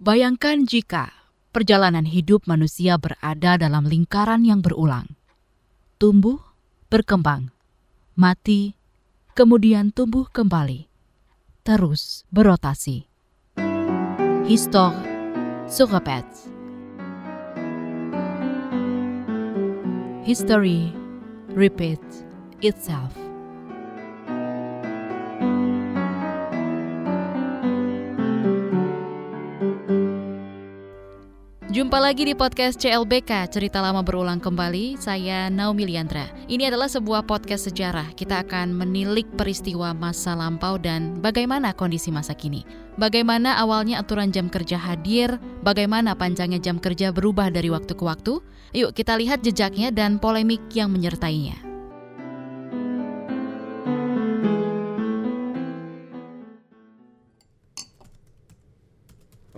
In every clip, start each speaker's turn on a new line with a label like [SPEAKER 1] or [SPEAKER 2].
[SPEAKER 1] Bayangkan jika perjalanan hidup manusia berada dalam lingkaran yang berulang. Tumbuh, berkembang, mati, kemudian tumbuh kembali, terus berotasi. Histoire se. History repeats itself. Jumpa lagi di podcast CLBK, cerita lama berulang kembali. Saya Naomi Liandra. Ini adalah sebuah podcast sejarah. Kita akan menilik peristiwa masa lampau dan bagaimana kondisi masa kini. Bagaimana awalnya aturan jam kerja hadir, bagaimana panjangnya jam kerja berubah dari waktu ke waktu. Yuk kita lihat jejaknya dan polemik yang menyertainya.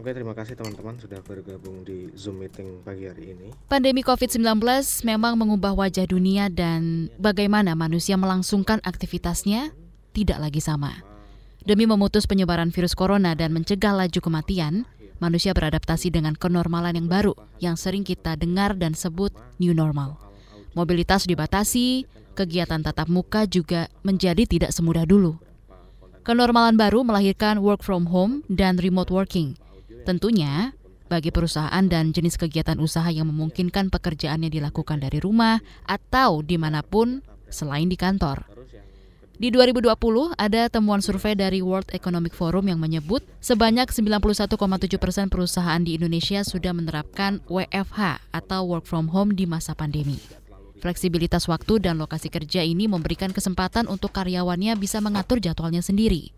[SPEAKER 2] Oke, terima kasih teman-teman sudah bergabung di Zoom meeting pagi hari ini.
[SPEAKER 1] Pandemi COVID-19 memang mengubah wajah dunia dan bagaimana manusia melangsungkan aktivitasnya tidak lagi sama. Demi memutus penyebaran virus corona dan mencegah laju kematian, manusia beradaptasi dengan kenormalan yang baru yang sering kita dengar dan sebut new normal. Mobilitas dibatasi, kegiatan tatap muka juga menjadi tidak semudah dulu. Kenormalan baru melahirkan work from home dan remote working – Tentunya, bagi perusahaan dan jenis kegiatan usaha yang memungkinkan pekerjaannya dilakukan dari rumah atau di mana pun selain di kantor. Di 2020, ada temuan survei dari World Economic Forum yang menyebut sebanyak 91,7 persen perusahaan di Indonesia sudah menerapkan WFH atau work from home di masa pandemi. Fleksibilitas waktu dan lokasi kerja ini memberikan kesempatan untuk karyawannya bisa mengatur jadwalnya sendiri.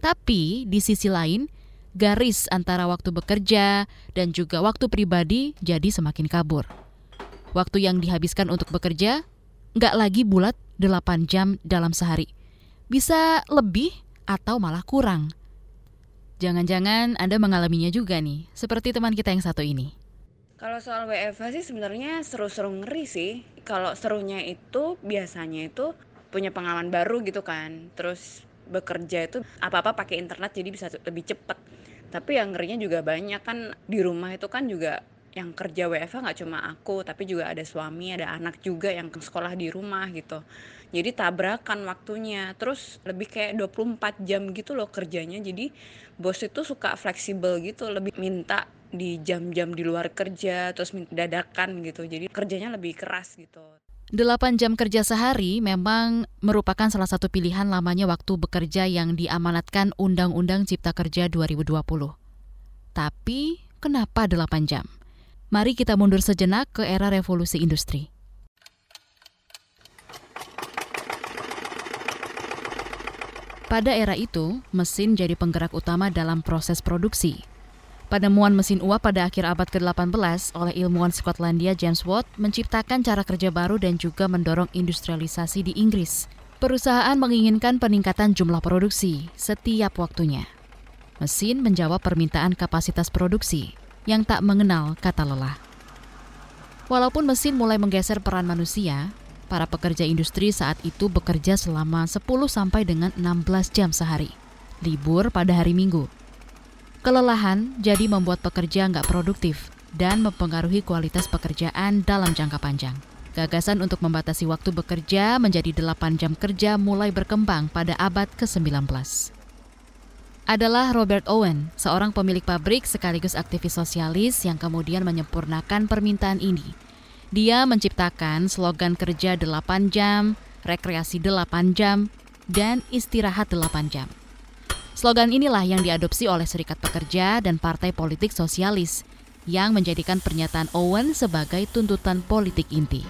[SPEAKER 1] Tapi di sisi lain, garis antara waktu bekerja dan juga waktu pribadi jadi semakin kabur. Waktu yang dihabiskan untuk bekerja nggak lagi bulat 8 jam dalam sehari. Bisa lebih atau malah kurang. Jangan-jangan Anda mengalaminya juga nih, seperti teman kita yang satu ini.
[SPEAKER 3] Kalau soal WFH sih sebenarnya seru-seru ngeri sih. Kalau serunya itu biasanya itu punya pengalaman baru gitu kan. Terus bekerja itu apa-apa pakai internet jadi bisa lebih cepat tapi yang ngerinya juga banyak. Kan di rumah itu kan juga yang kerja WFH nggak cuma aku tapi juga ada suami ada anak juga yang sekolah di rumah gitu. Jadi tabrakan waktunya. Terus lebih kayak 24 jam gitu loh kerjanya. Jadi bos itu suka fleksibel gitu lebih minta di jam-jam di luar kerja terus dadakan gitu. Jadi kerjanya lebih keras gitu
[SPEAKER 1] 8 jam kerja sehari memang merupakan salah satu pilihan lamanya waktu bekerja yang diamanatkan Undang-Undang Cipta Kerja 2020. Tapi, kenapa 8 jam? Mari kita mundur sejenak ke era revolusi industri. Pada era itu, mesin jadi penggerak utama dalam proses produksi. Penemuan mesin uap pada akhir abad ke-18 oleh ilmuwan Skotlandia James Watt menciptakan cara kerja baru dan juga mendorong industrialisasi di Inggris. Perusahaan menginginkan peningkatan jumlah produksi setiap waktunya. Mesin menjawab permintaan kapasitas produksi yang tak mengenal kata lelah. Walaupun mesin mulai menggeser peran manusia, para pekerja industri saat itu bekerja selama 10 sampai dengan 16 jam sehari. Libur pada hari Minggu Kelelahan jadi membuat pekerja nggak produktif dan mempengaruhi kualitas pekerjaan dalam jangka panjang. Gagasan untuk membatasi waktu bekerja menjadi 8 jam kerja mulai berkembang pada abad ke-19. Adalah Robert Owen, seorang pemilik pabrik sekaligus aktivis sosialis yang kemudian menyempurnakan permintaan ini. Dia menciptakan slogan kerja 8 jam, rekreasi 8 jam, dan istirahat 8 jam. Slogan inilah yang diadopsi oleh Serikat Pekerja dan Partai Politik Sosialis yang menjadikan pernyataan Owen sebagai tuntutan politik inti.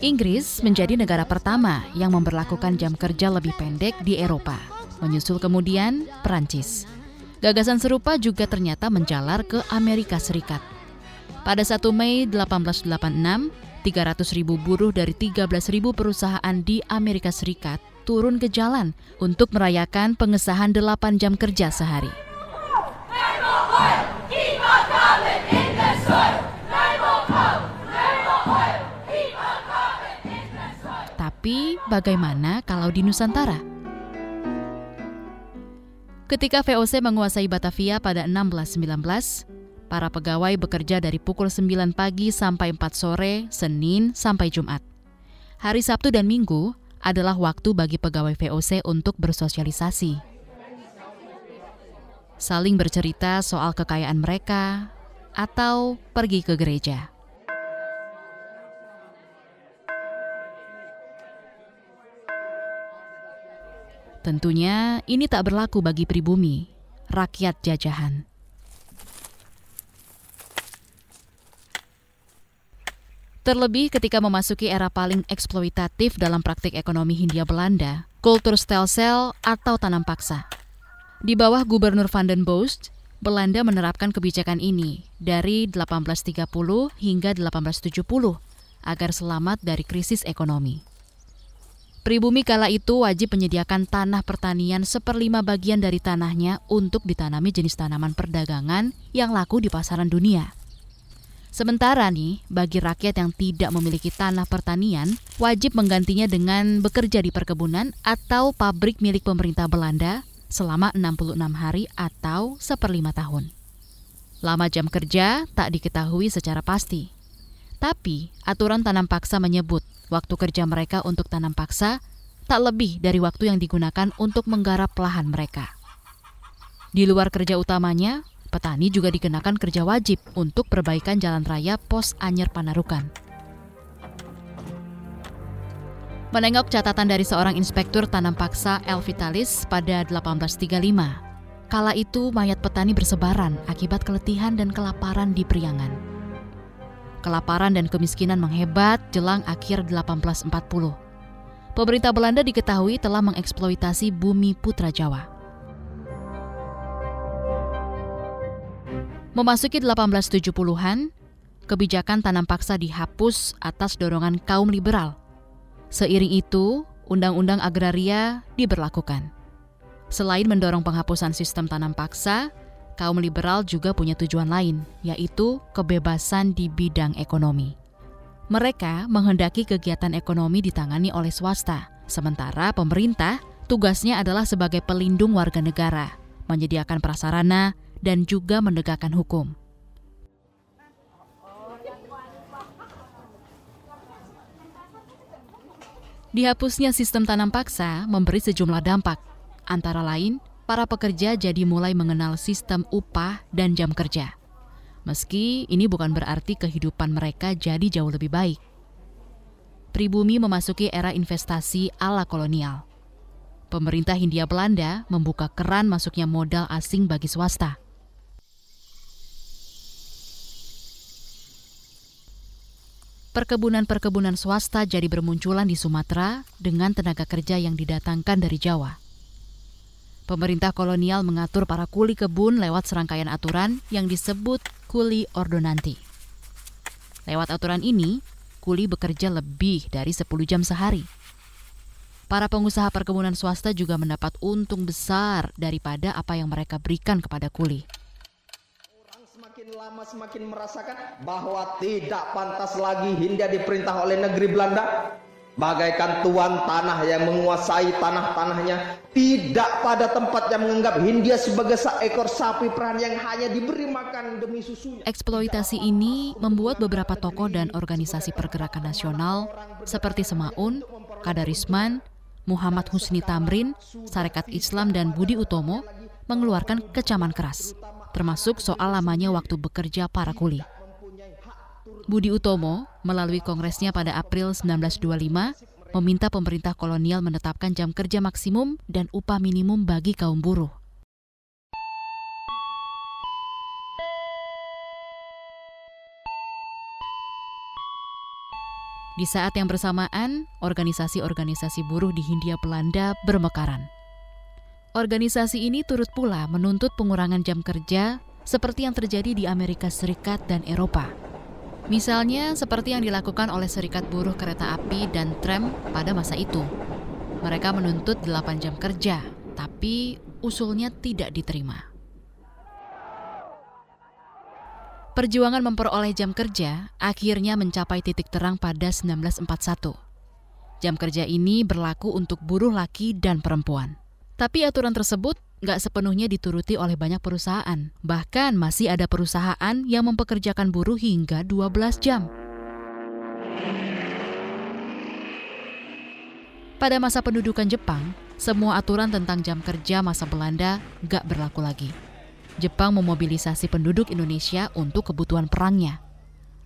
[SPEAKER 1] Inggris menjadi negara pertama yang memperlakukan jam kerja lebih pendek di Eropa, menyusul kemudian Perancis. Gagasan serupa juga ternyata menjalar ke Amerika Serikat. Pada 1 Mei 1886, 300 ribu buruh dari 13 ribu perusahaan di Amerika Serikat turun ke jalan untuk merayakan pengesahan 8 jam kerja sehari. Tapi bagaimana kalau di Nusantara? Ketika VOC menguasai Batavia pada 1619, para pegawai bekerja dari pukul 9 pagi sampai 4 sore, Senin sampai Jumat. Hari Sabtu dan Minggu adalah waktu bagi pegawai VOC untuk bersosialisasi. Saling bercerita soal kekayaan mereka atau pergi ke gereja. Tentunya ini tak berlaku bagi pribumi, rakyat jajahan. Terlebih ketika memasuki era paling eksploitatif dalam praktik ekonomi Hindia Belanda, kultur stelsel atau tanam paksa. Di bawah Gubernur Van den Bost, Belanda menerapkan kebijakan ini dari 1830 hingga 1870 agar selamat dari krisis ekonomi. Pribumi kala itu wajib menyediakan tanah pertanian seperlima bagian dari tanahnya untuk ditanami jenis tanaman perdagangan yang laku di pasaran dunia. Sementara nih, bagi rakyat yang tidak memiliki tanah pertanian, wajib menggantinya dengan bekerja di perkebunan atau pabrik milik pemerintah Belanda selama 66 hari atau seperlima tahun. Lama jam kerja tak diketahui secara pasti. Tapi, aturan tanam paksa menyebut Waktu kerja mereka untuk tanam paksa tak lebih dari waktu yang digunakan untuk menggarap lahan mereka. Di luar kerja utamanya, petani juga dikenakan kerja wajib untuk perbaikan jalan raya Pos Anyer Panarukan. Menengok catatan dari seorang inspektur tanam paksa El Vitalis pada 1835, kala itu mayat petani bersebaran akibat keletihan dan kelaparan di Priangan kelaparan dan kemiskinan menghebat jelang akhir 1840. Pemerintah Belanda diketahui telah mengeksploitasi bumi putra Jawa. Memasuki 1870-an, kebijakan tanam paksa dihapus atas dorongan kaum liberal. Seiring itu, undang-undang agraria diberlakukan. Selain mendorong penghapusan sistem tanam paksa, kaum liberal juga punya tujuan lain, yaitu kebebasan di bidang ekonomi. Mereka menghendaki kegiatan ekonomi ditangani oleh swasta, sementara pemerintah tugasnya adalah sebagai pelindung warga negara, menyediakan prasarana, dan juga menegakkan hukum. Dihapusnya sistem tanam paksa memberi sejumlah dampak, antara lain para pekerja jadi mulai mengenal sistem upah dan jam kerja. Meski ini bukan berarti kehidupan mereka jadi jauh lebih baik. Pribumi memasuki era investasi ala kolonial. Pemerintah Hindia Belanda membuka keran masuknya modal asing bagi swasta. Perkebunan-perkebunan swasta jadi bermunculan di Sumatera dengan tenaga kerja yang didatangkan dari Jawa. Pemerintah kolonial mengatur para kuli kebun lewat serangkaian aturan yang disebut kuli ordonanti. Lewat aturan ini, kuli bekerja lebih dari 10 jam sehari. Para pengusaha perkebunan swasta juga mendapat untung besar daripada apa yang mereka berikan kepada kuli.
[SPEAKER 4] Orang semakin lama semakin merasakan bahwa tidak pantas lagi Hindia diperintah oleh negeri Belanda bagaikan tuan tanah yang menguasai tanah-tanahnya tidak pada tempat yang menganggap Hindia sebagai seekor sapi perah yang hanya diberi makan demi susunya.
[SPEAKER 1] Eksploitasi ini membuat beberapa tokoh dan organisasi pergerakan nasional seperti Semaun, Kadarisman, Muhammad Husni Tamrin, Sarekat Islam dan Budi Utomo mengeluarkan kecaman keras, termasuk soal lamanya waktu bekerja para kuli. Budi Utomo melalui kongresnya pada April 1925 meminta pemerintah kolonial menetapkan jam kerja maksimum dan upah minimum bagi kaum buruh. Di saat yang bersamaan, organisasi-organisasi buruh di Hindia Belanda bermekaran. Organisasi ini turut pula menuntut pengurangan jam kerja seperti yang terjadi di Amerika Serikat dan Eropa. Misalnya seperti yang dilakukan oleh Serikat Buruh Kereta Api dan Tram pada masa itu. Mereka menuntut 8 jam kerja, tapi usulnya tidak diterima. Perjuangan memperoleh jam kerja akhirnya mencapai titik terang pada 1941. Jam kerja ini berlaku untuk buruh laki dan perempuan. Tapi aturan tersebut nggak sepenuhnya dituruti oleh banyak perusahaan. Bahkan masih ada perusahaan yang mempekerjakan buruh hingga 12 jam. Pada masa pendudukan Jepang, semua aturan tentang jam kerja masa Belanda nggak berlaku lagi. Jepang memobilisasi penduduk Indonesia untuk kebutuhan perangnya.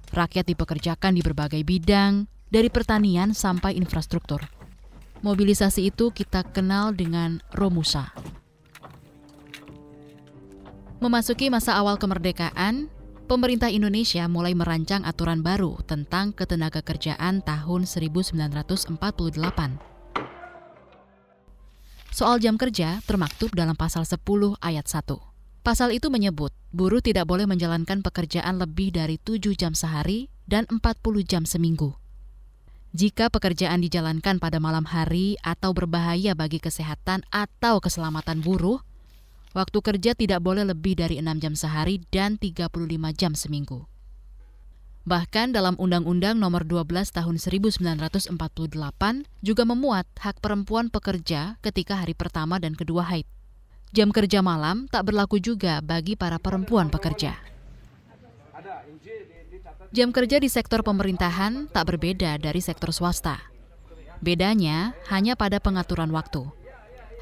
[SPEAKER 1] Rakyat dipekerjakan di berbagai bidang, dari pertanian sampai infrastruktur. Mobilisasi itu kita kenal dengan Romusa. Memasuki masa awal kemerdekaan, pemerintah Indonesia mulai merancang aturan baru tentang ketenaga kerjaan tahun 1948. Soal jam kerja termaktub dalam pasal 10 ayat 1. Pasal itu menyebut, buruh tidak boleh menjalankan pekerjaan lebih dari 7 jam sehari dan 40 jam seminggu. Jika pekerjaan dijalankan pada malam hari atau berbahaya bagi kesehatan atau keselamatan buruh, waktu kerja tidak boleh lebih dari 6 jam sehari dan 35 jam seminggu. Bahkan dalam Undang-Undang Nomor 12 Tahun 1948 juga memuat hak perempuan pekerja ketika hari pertama dan kedua haid. Jam kerja malam tak berlaku juga bagi para perempuan pekerja. Jam kerja di sektor pemerintahan tak berbeda dari sektor swasta. Bedanya hanya pada pengaturan waktu.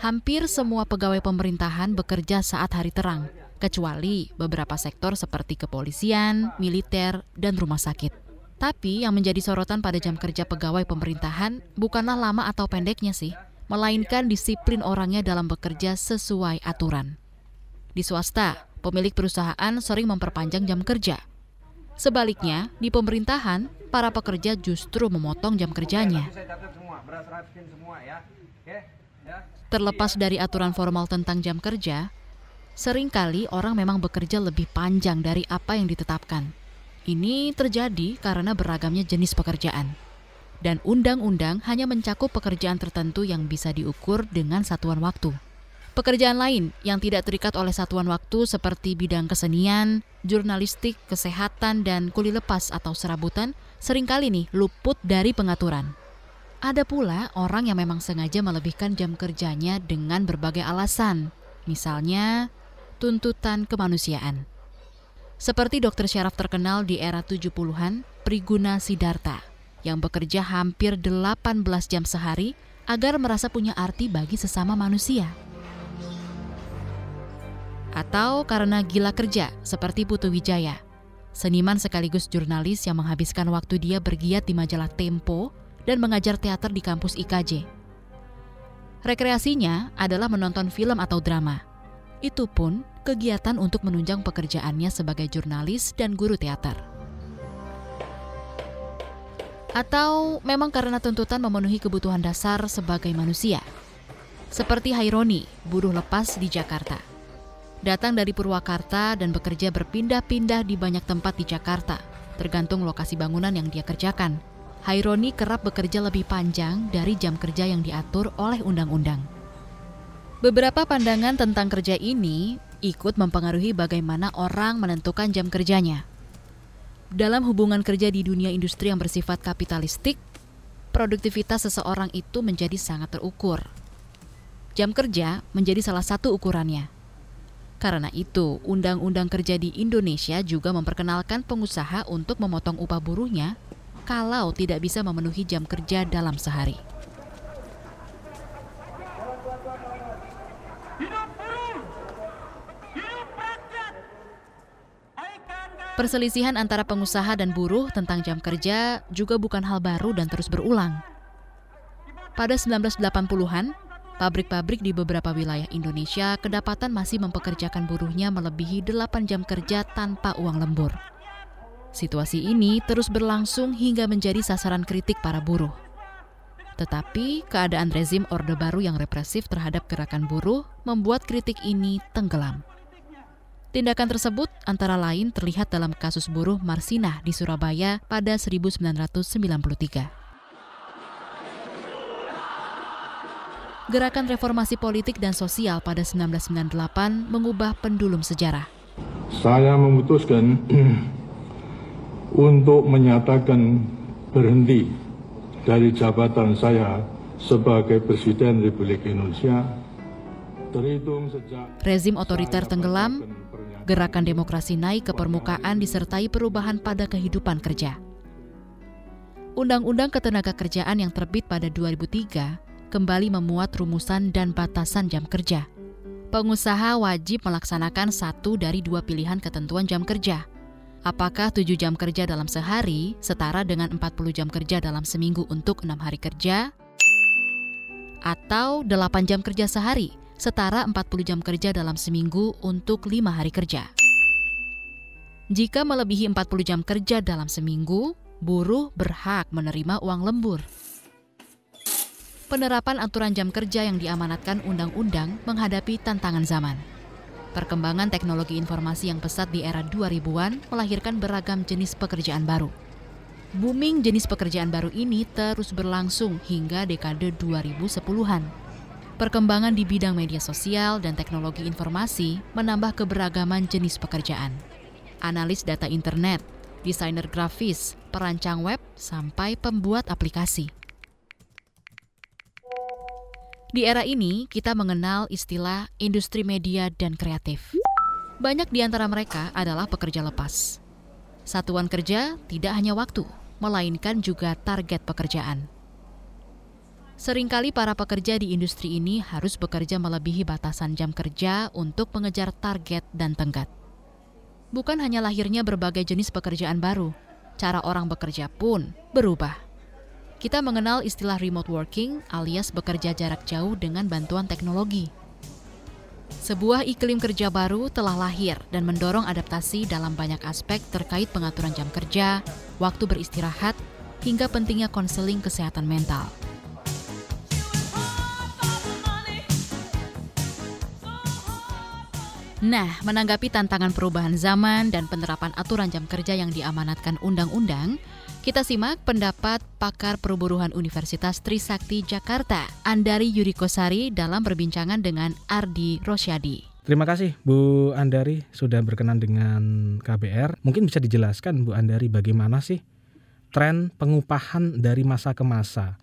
[SPEAKER 1] Hampir semua pegawai pemerintahan bekerja saat hari terang, kecuali beberapa sektor seperti kepolisian, militer, dan rumah sakit. Tapi yang menjadi sorotan pada jam kerja pegawai pemerintahan bukanlah lama atau pendeknya sih, melainkan disiplin orangnya dalam bekerja sesuai aturan. Di swasta, pemilik perusahaan sering memperpanjang jam kerja, Sebaliknya, di pemerintahan, para pekerja justru memotong jam kerjanya. Terlepas dari aturan formal tentang jam kerja, sering kali orang memang bekerja lebih panjang dari apa yang ditetapkan. Ini terjadi karena beragamnya jenis pekerjaan. Dan undang-undang hanya mencakup pekerjaan tertentu yang bisa diukur dengan satuan waktu. Pekerjaan lain yang tidak terikat oleh satuan waktu seperti bidang kesenian, jurnalistik, kesehatan, dan kuli lepas atau serabutan sering kali nih luput dari pengaturan. Ada pula orang yang memang sengaja melebihkan jam kerjanya dengan berbagai alasan, misalnya tuntutan kemanusiaan. Seperti dokter syaraf terkenal di era 70-an, Priguna Sidarta, yang bekerja hampir 18 jam sehari agar merasa punya arti bagi sesama manusia atau karena gila kerja seperti Putu Wijaya, seniman sekaligus jurnalis yang menghabiskan waktu dia bergiat di majalah Tempo dan mengajar teater di kampus IKJ. Rekreasinya adalah menonton film atau drama. Itu pun kegiatan untuk menunjang pekerjaannya sebagai jurnalis dan guru teater. Atau memang karena tuntutan memenuhi kebutuhan dasar sebagai manusia. Seperti Haironi, buruh lepas di Jakarta datang dari Purwakarta dan bekerja berpindah-pindah di banyak tempat di Jakarta, tergantung lokasi bangunan yang dia kerjakan. Haironi kerap bekerja lebih panjang dari jam kerja yang diatur oleh undang-undang. Beberapa pandangan tentang kerja ini ikut mempengaruhi bagaimana orang menentukan jam kerjanya. Dalam hubungan kerja di dunia industri yang bersifat kapitalistik, produktivitas seseorang itu menjadi sangat terukur. Jam kerja menjadi salah satu ukurannya. Karena itu, Undang-Undang Kerja di Indonesia juga memperkenalkan pengusaha untuk memotong upah buruhnya kalau tidak bisa memenuhi jam kerja dalam sehari. Perselisihan antara pengusaha dan buruh tentang jam kerja juga bukan hal baru dan terus berulang. Pada 1980-an, Pabrik-pabrik di beberapa wilayah Indonesia kedapatan masih mempekerjakan buruhnya melebihi 8 jam kerja tanpa uang lembur. Situasi ini terus berlangsung hingga menjadi sasaran kritik para buruh. Tetapi keadaan rezim Orde Baru yang represif terhadap gerakan buruh membuat kritik ini tenggelam. Tindakan tersebut antara lain terlihat dalam kasus buruh Marsinah di Surabaya pada 1993. Gerakan reformasi politik dan sosial pada 1998 mengubah pendulum sejarah.
[SPEAKER 5] Saya memutuskan untuk menyatakan berhenti dari jabatan saya sebagai Presiden Republik Indonesia terhitung sejak
[SPEAKER 1] rezim otoriter tenggelam, gerakan demokrasi naik ke permukaan disertai perubahan pada kehidupan kerja. Undang-Undang Ketenagakerjaan yang terbit pada 2003 kembali memuat rumusan dan batasan jam kerja. Pengusaha wajib melaksanakan satu dari dua pilihan ketentuan jam kerja – Apakah 7 jam kerja dalam sehari setara dengan 40 jam kerja dalam seminggu untuk 6 hari kerja? Atau 8 jam kerja sehari setara 40 jam kerja dalam seminggu untuk 5 hari kerja? Jika melebihi 40 jam kerja dalam seminggu, buruh berhak menerima uang lembur. Penerapan aturan jam kerja yang diamanatkan undang-undang menghadapi tantangan zaman. Perkembangan teknologi informasi yang pesat di era 2000-an melahirkan beragam jenis pekerjaan baru. Booming jenis pekerjaan baru ini terus berlangsung hingga dekade 2010-an. Perkembangan di bidang media sosial dan teknologi informasi menambah keberagaman jenis pekerjaan. Analis data internet, desainer grafis, perancang web, sampai pembuat aplikasi. Di era ini, kita mengenal istilah industri media dan kreatif. Banyak di antara mereka adalah pekerja lepas. Satuan kerja tidak hanya waktu, melainkan juga target pekerjaan. Seringkali para pekerja di industri ini harus bekerja melebihi batasan jam kerja untuk mengejar target dan tenggat. Bukan hanya lahirnya berbagai jenis pekerjaan baru, cara orang bekerja pun berubah kita mengenal istilah remote working alias bekerja jarak jauh dengan bantuan teknologi. Sebuah iklim kerja baru telah lahir dan mendorong adaptasi dalam banyak aspek terkait pengaturan jam kerja, waktu beristirahat, hingga pentingnya konseling kesehatan mental. Nah, menanggapi tantangan perubahan zaman dan penerapan aturan jam kerja yang diamanatkan undang-undang, kita simak pendapat pakar perburuhan Universitas Trisakti Jakarta, Andari Yurikosari dalam perbincangan dengan Ardi Rosyadi.
[SPEAKER 6] Terima kasih Bu Andari sudah berkenan dengan KBR. Mungkin bisa dijelaskan Bu Andari bagaimana sih tren pengupahan dari masa ke masa?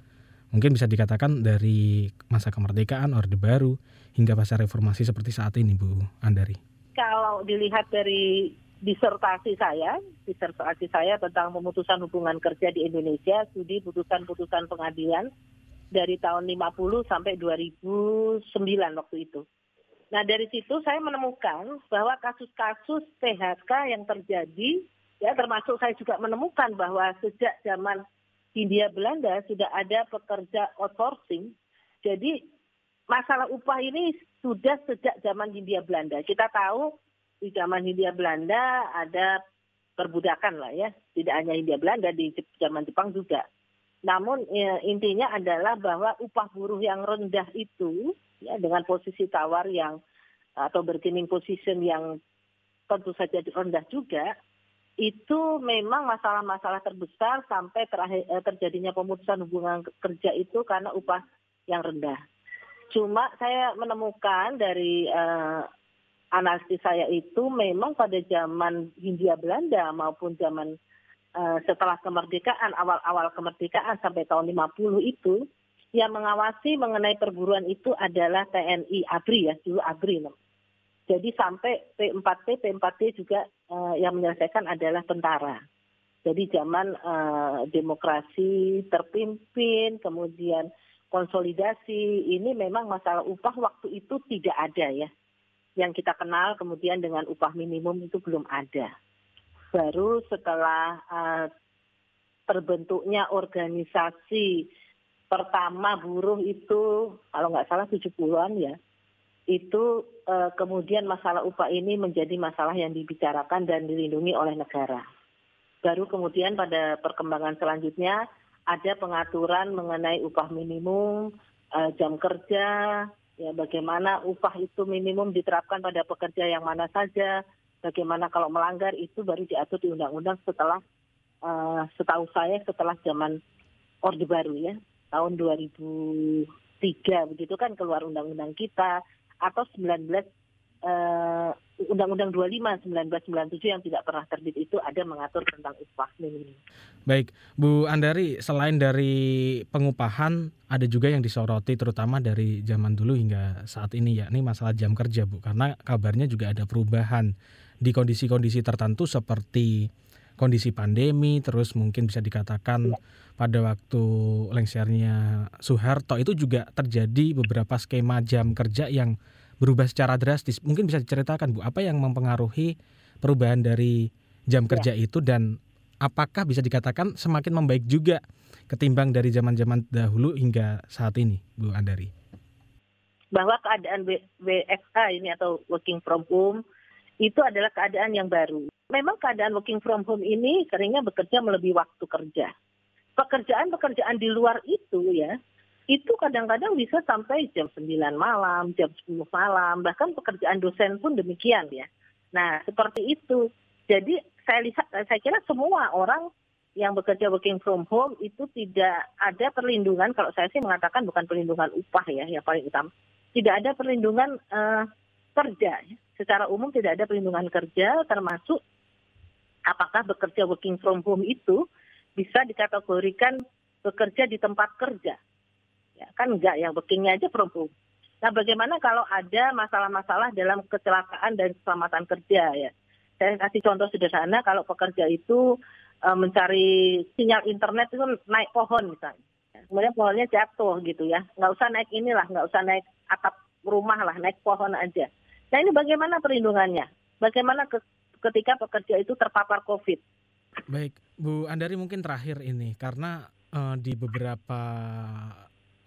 [SPEAKER 6] Mungkin bisa dikatakan dari masa kemerdekaan, Orde Baru, hingga masa reformasi seperti saat ini Bu Andari.
[SPEAKER 7] Kalau dilihat dari disertasi saya, disertasi saya tentang pemutusan hubungan kerja di Indonesia, studi putusan-putusan pengadilan dari tahun 50 sampai 2009 waktu itu. Nah dari situ saya menemukan bahwa kasus-kasus PHK yang terjadi, ya termasuk saya juga menemukan bahwa sejak zaman Hindia Belanda sudah ada pekerja outsourcing. Jadi masalah upah ini sudah sejak zaman Hindia Belanda. Kita tahu di zaman Hindia Belanda ada perbudakan lah ya, tidak hanya Hindia Belanda di zaman Jepang juga. Namun ya, intinya adalah bahwa upah buruh yang rendah itu ya dengan posisi tawar yang atau bargaining position yang tentu saja rendah juga itu memang masalah-masalah terbesar sampai terakhir, eh, terjadinya pemutusan hubungan kerja itu karena upah yang rendah. Cuma saya menemukan dari uh, analisis saya itu memang pada zaman Hindia Belanda maupun zaman uh, setelah kemerdekaan, awal-awal kemerdekaan sampai tahun 50 itu, yang mengawasi mengenai perburuan itu adalah TNI ABRI ya, dulu ABRI. Jadi sampai P4T, P4T juga uh, yang menyelesaikan adalah tentara. Jadi zaman uh, demokrasi terpimpin, kemudian konsolidasi, ini memang masalah upah waktu itu tidak ada ya yang kita kenal kemudian dengan upah minimum itu belum ada. Baru setelah uh, terbentuknya organisasi pertama buruh itu kalau nggak salah 70-an ya, itu uh, kemudian masalah upah ini menjadi masalah yang dibicarakan dan dilindungi oleh negara. Baru kemudian pada perkembangan selanjutnya ada pengaturan mengenai upah minimum, uh, jam kerja, ya bagaimana upah itu minimum diterapkan pada pekerja yang mana saja, bagaimana kalau melanggar itu baru diatur di undang-undang setelah uh, setahu saya setelah zaman Orde Baru ya tahun 2003 begitu kan keluar undang-undang kita atau 19 uh, uh, Undang-Undang 25 1997 yang tidak pernah terbit itu ada mengatur tentang upah minimum.
[SPEAKER 6] Baik, Bu Andari, selain dari pengupahan ada juga yang disoroti terutama dari zaman dulu hingga saat ini ya. Ini masalah jam kerja, Bu. Karena kabarnya juga ada perubahan di kondisi-kondisi tertentu seperti kondisi pandemi, terus mungkin bisa dikatakan pada waktu lengsernya Soeharto itu juga terjadi beberapa skema jam kerja yang berubah secara drastis. Mungkin bisa diceritakan Bu, apa yang mempengaruhi perubahan dari jam kerja ya. itu dan apakah bisa dikatakan semakin membaik juga ketimbang dari zaman-zaman dahulu hingga saat ini, Bu Andari?
[SPEAKER 7] Bahwa keadaan WFH ini atau working from home itu adalah keadaan yang baru. Memang keadaan working from home ini seringnya bekerja melebihi waktu kerja. Pekerjaan-pekerjaan di luar itu ya, itu kadang-kadang bisa sampai jam 9 malam, jam 10 malam, bahkan pekerjaan dosen pun demikian ya. Nah, seperti itu. Jadi saya lihat saya kira semua orang yang bekerja working from home itu tidak ada perlindungan kalau saya sih mengatakan bukan perlindungan upah ya yang paling utama. Tidak ada perlindungan uh, kerja. Ya. Secara umum tidak ada perlindungan kerja termasuk apakah bekerja working from home itu bisa dikategorikan bekerja di tempat kerja Ya, kan enggak yang bookingnya aja perempuan. Nah bagaimana kalau ada masalah-masalah dalam kecelakaan dan keselamatan kerja ya. Saya kasih contoh sederhana kalau pekerja itu e, mencari sinyal internet itu naik pohon misalnya. Kemudian pohonnya jatuh gitu ya. Nggak usah naik inilah, nggak usah naik atap rumah lah, naik pohon aja. Nah ini bagaimana perlindungannya? Bagaimana ke, ketika pekerja itu terpapar COVID?
[SPEAKER 6] Baik, Bu Andari mungkin terakhir ini karena uh, di beberapa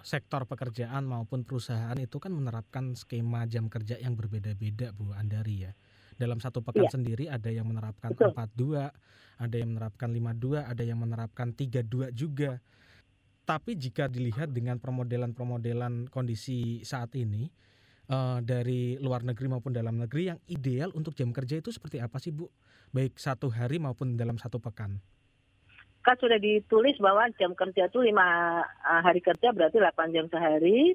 [SPEAKER 6] sektor pekerjaan maupun perusahaan itu kan menerapkan skema jam kerja yang berbeda-beda Bu Andari ya. Dalam satu pekan ya. sendiri ada yang menerapkan empat dua, ada yang menerapkan lima dua, ada yang menerapkan tiga dua juga. Tapi jika dilihat dengan permodelan-permodelan kondisi saat ini uh, dari luar negeri maupun dalam negeri yang ideal untuk jam kerja itu seperti apa sih Bu? Baik satu hari maupun dalam satu pekan
[SPEAKER 7] kan sudah ditulis bahwa jam kerja itu lima uh, hari kerja berarti 8 jam sehari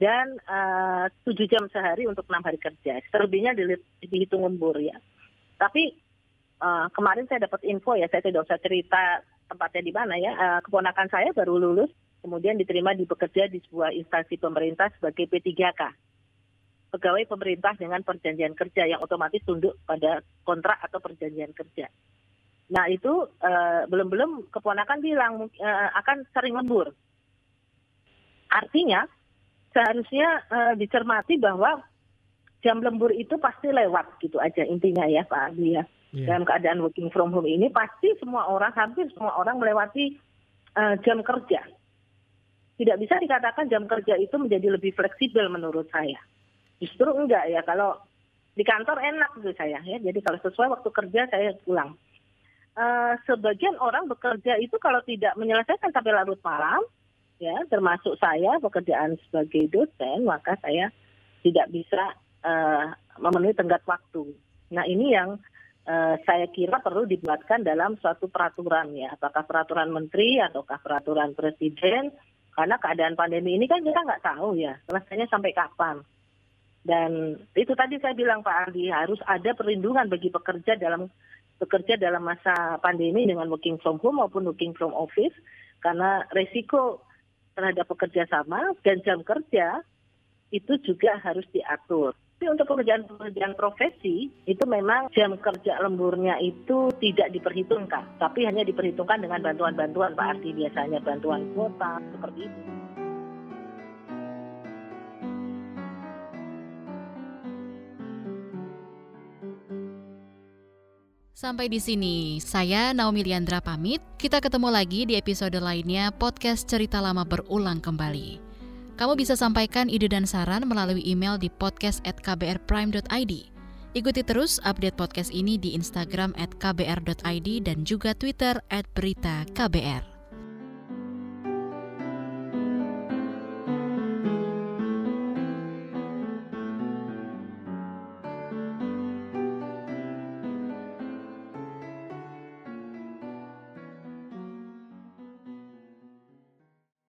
[SPEAKER 7] dan uh, 7 jam sehari untuk enam hari kerja. Selebihnya dihitung lembur ya. Tapi uh, kemarin saya dapat info ya, saya tidak usah cerita tempatnya di mana ya. Keponakan saya baru lulus, kemudian diterima di bekerja di sebuah instansi pemerintah sebagai P3K. Pegawai pemerintah dengan perjanjian kerja yang otomatis tunduk pada kontrak atau perjanjian kerja. Nah itu belum-belum uh, keponakan bilang uh, akan sering lembur. Artinya seharusnya uh, dicermati bahwa jam lembur itu pasti lewat gitu aja intinya ya Pak Adi ya. Yeah. Dalam keadaan working from home ini pasti semua orang hampir semua orang melewati uh, jam kerja. Tidak bisa dikatakan jam kerja itu menjadi lebih fleksibel menurut saya. Justru enggak ya kalau di kantor enak gitu saya ya. Jadi kalau sesuai waktu kerja saya pulang uh, sebagian orang bekerja itu kalau tidak menyelesaikan sampai larut malam, ya termasuk saya pekerjaan sebagai dosen, maka saya tidak bisa uh, memenuhi tenggat waktu. Nah ini yang uh, saya kira perlu dibuatkan dalam suatu peraturan ya, apakah peraturan menteri ataukah peraturan presiden, karena keadaan pandemi ini kan kita nggak tahu ya, selesainya sampai kapan. Dan itu tadi saya bilang Pak Andi harus ada perlindungan bagi pekerja dalam bekerja dalam masa pandemi dengan working from home maupun working from office karena resiko terhadap pekerja sama dan jam kerja itu juga harus diatur. Tapi untuk pekerjaan-pekerjaan profesi itu memang jam kerja lemburnya itu tidak diperhitungkan, tapi hanya diperhitungkan dengan bantuan-bantuan Pak Arti biasanya bantuan kuota seperti itu.
[SPEAKER 1] Sampai di sini, saya Naomi Liandra pamit. Kita ketemu lagi di episode lainnya podcast Cerita Lama Berulang Kembali. Kamu bisa sampaikan ide dan saran melalui email di podcast@kbrprime.id. Ikuti terus update podcast ini di Instagram kbr.id dan juga Twitter at berita KBR.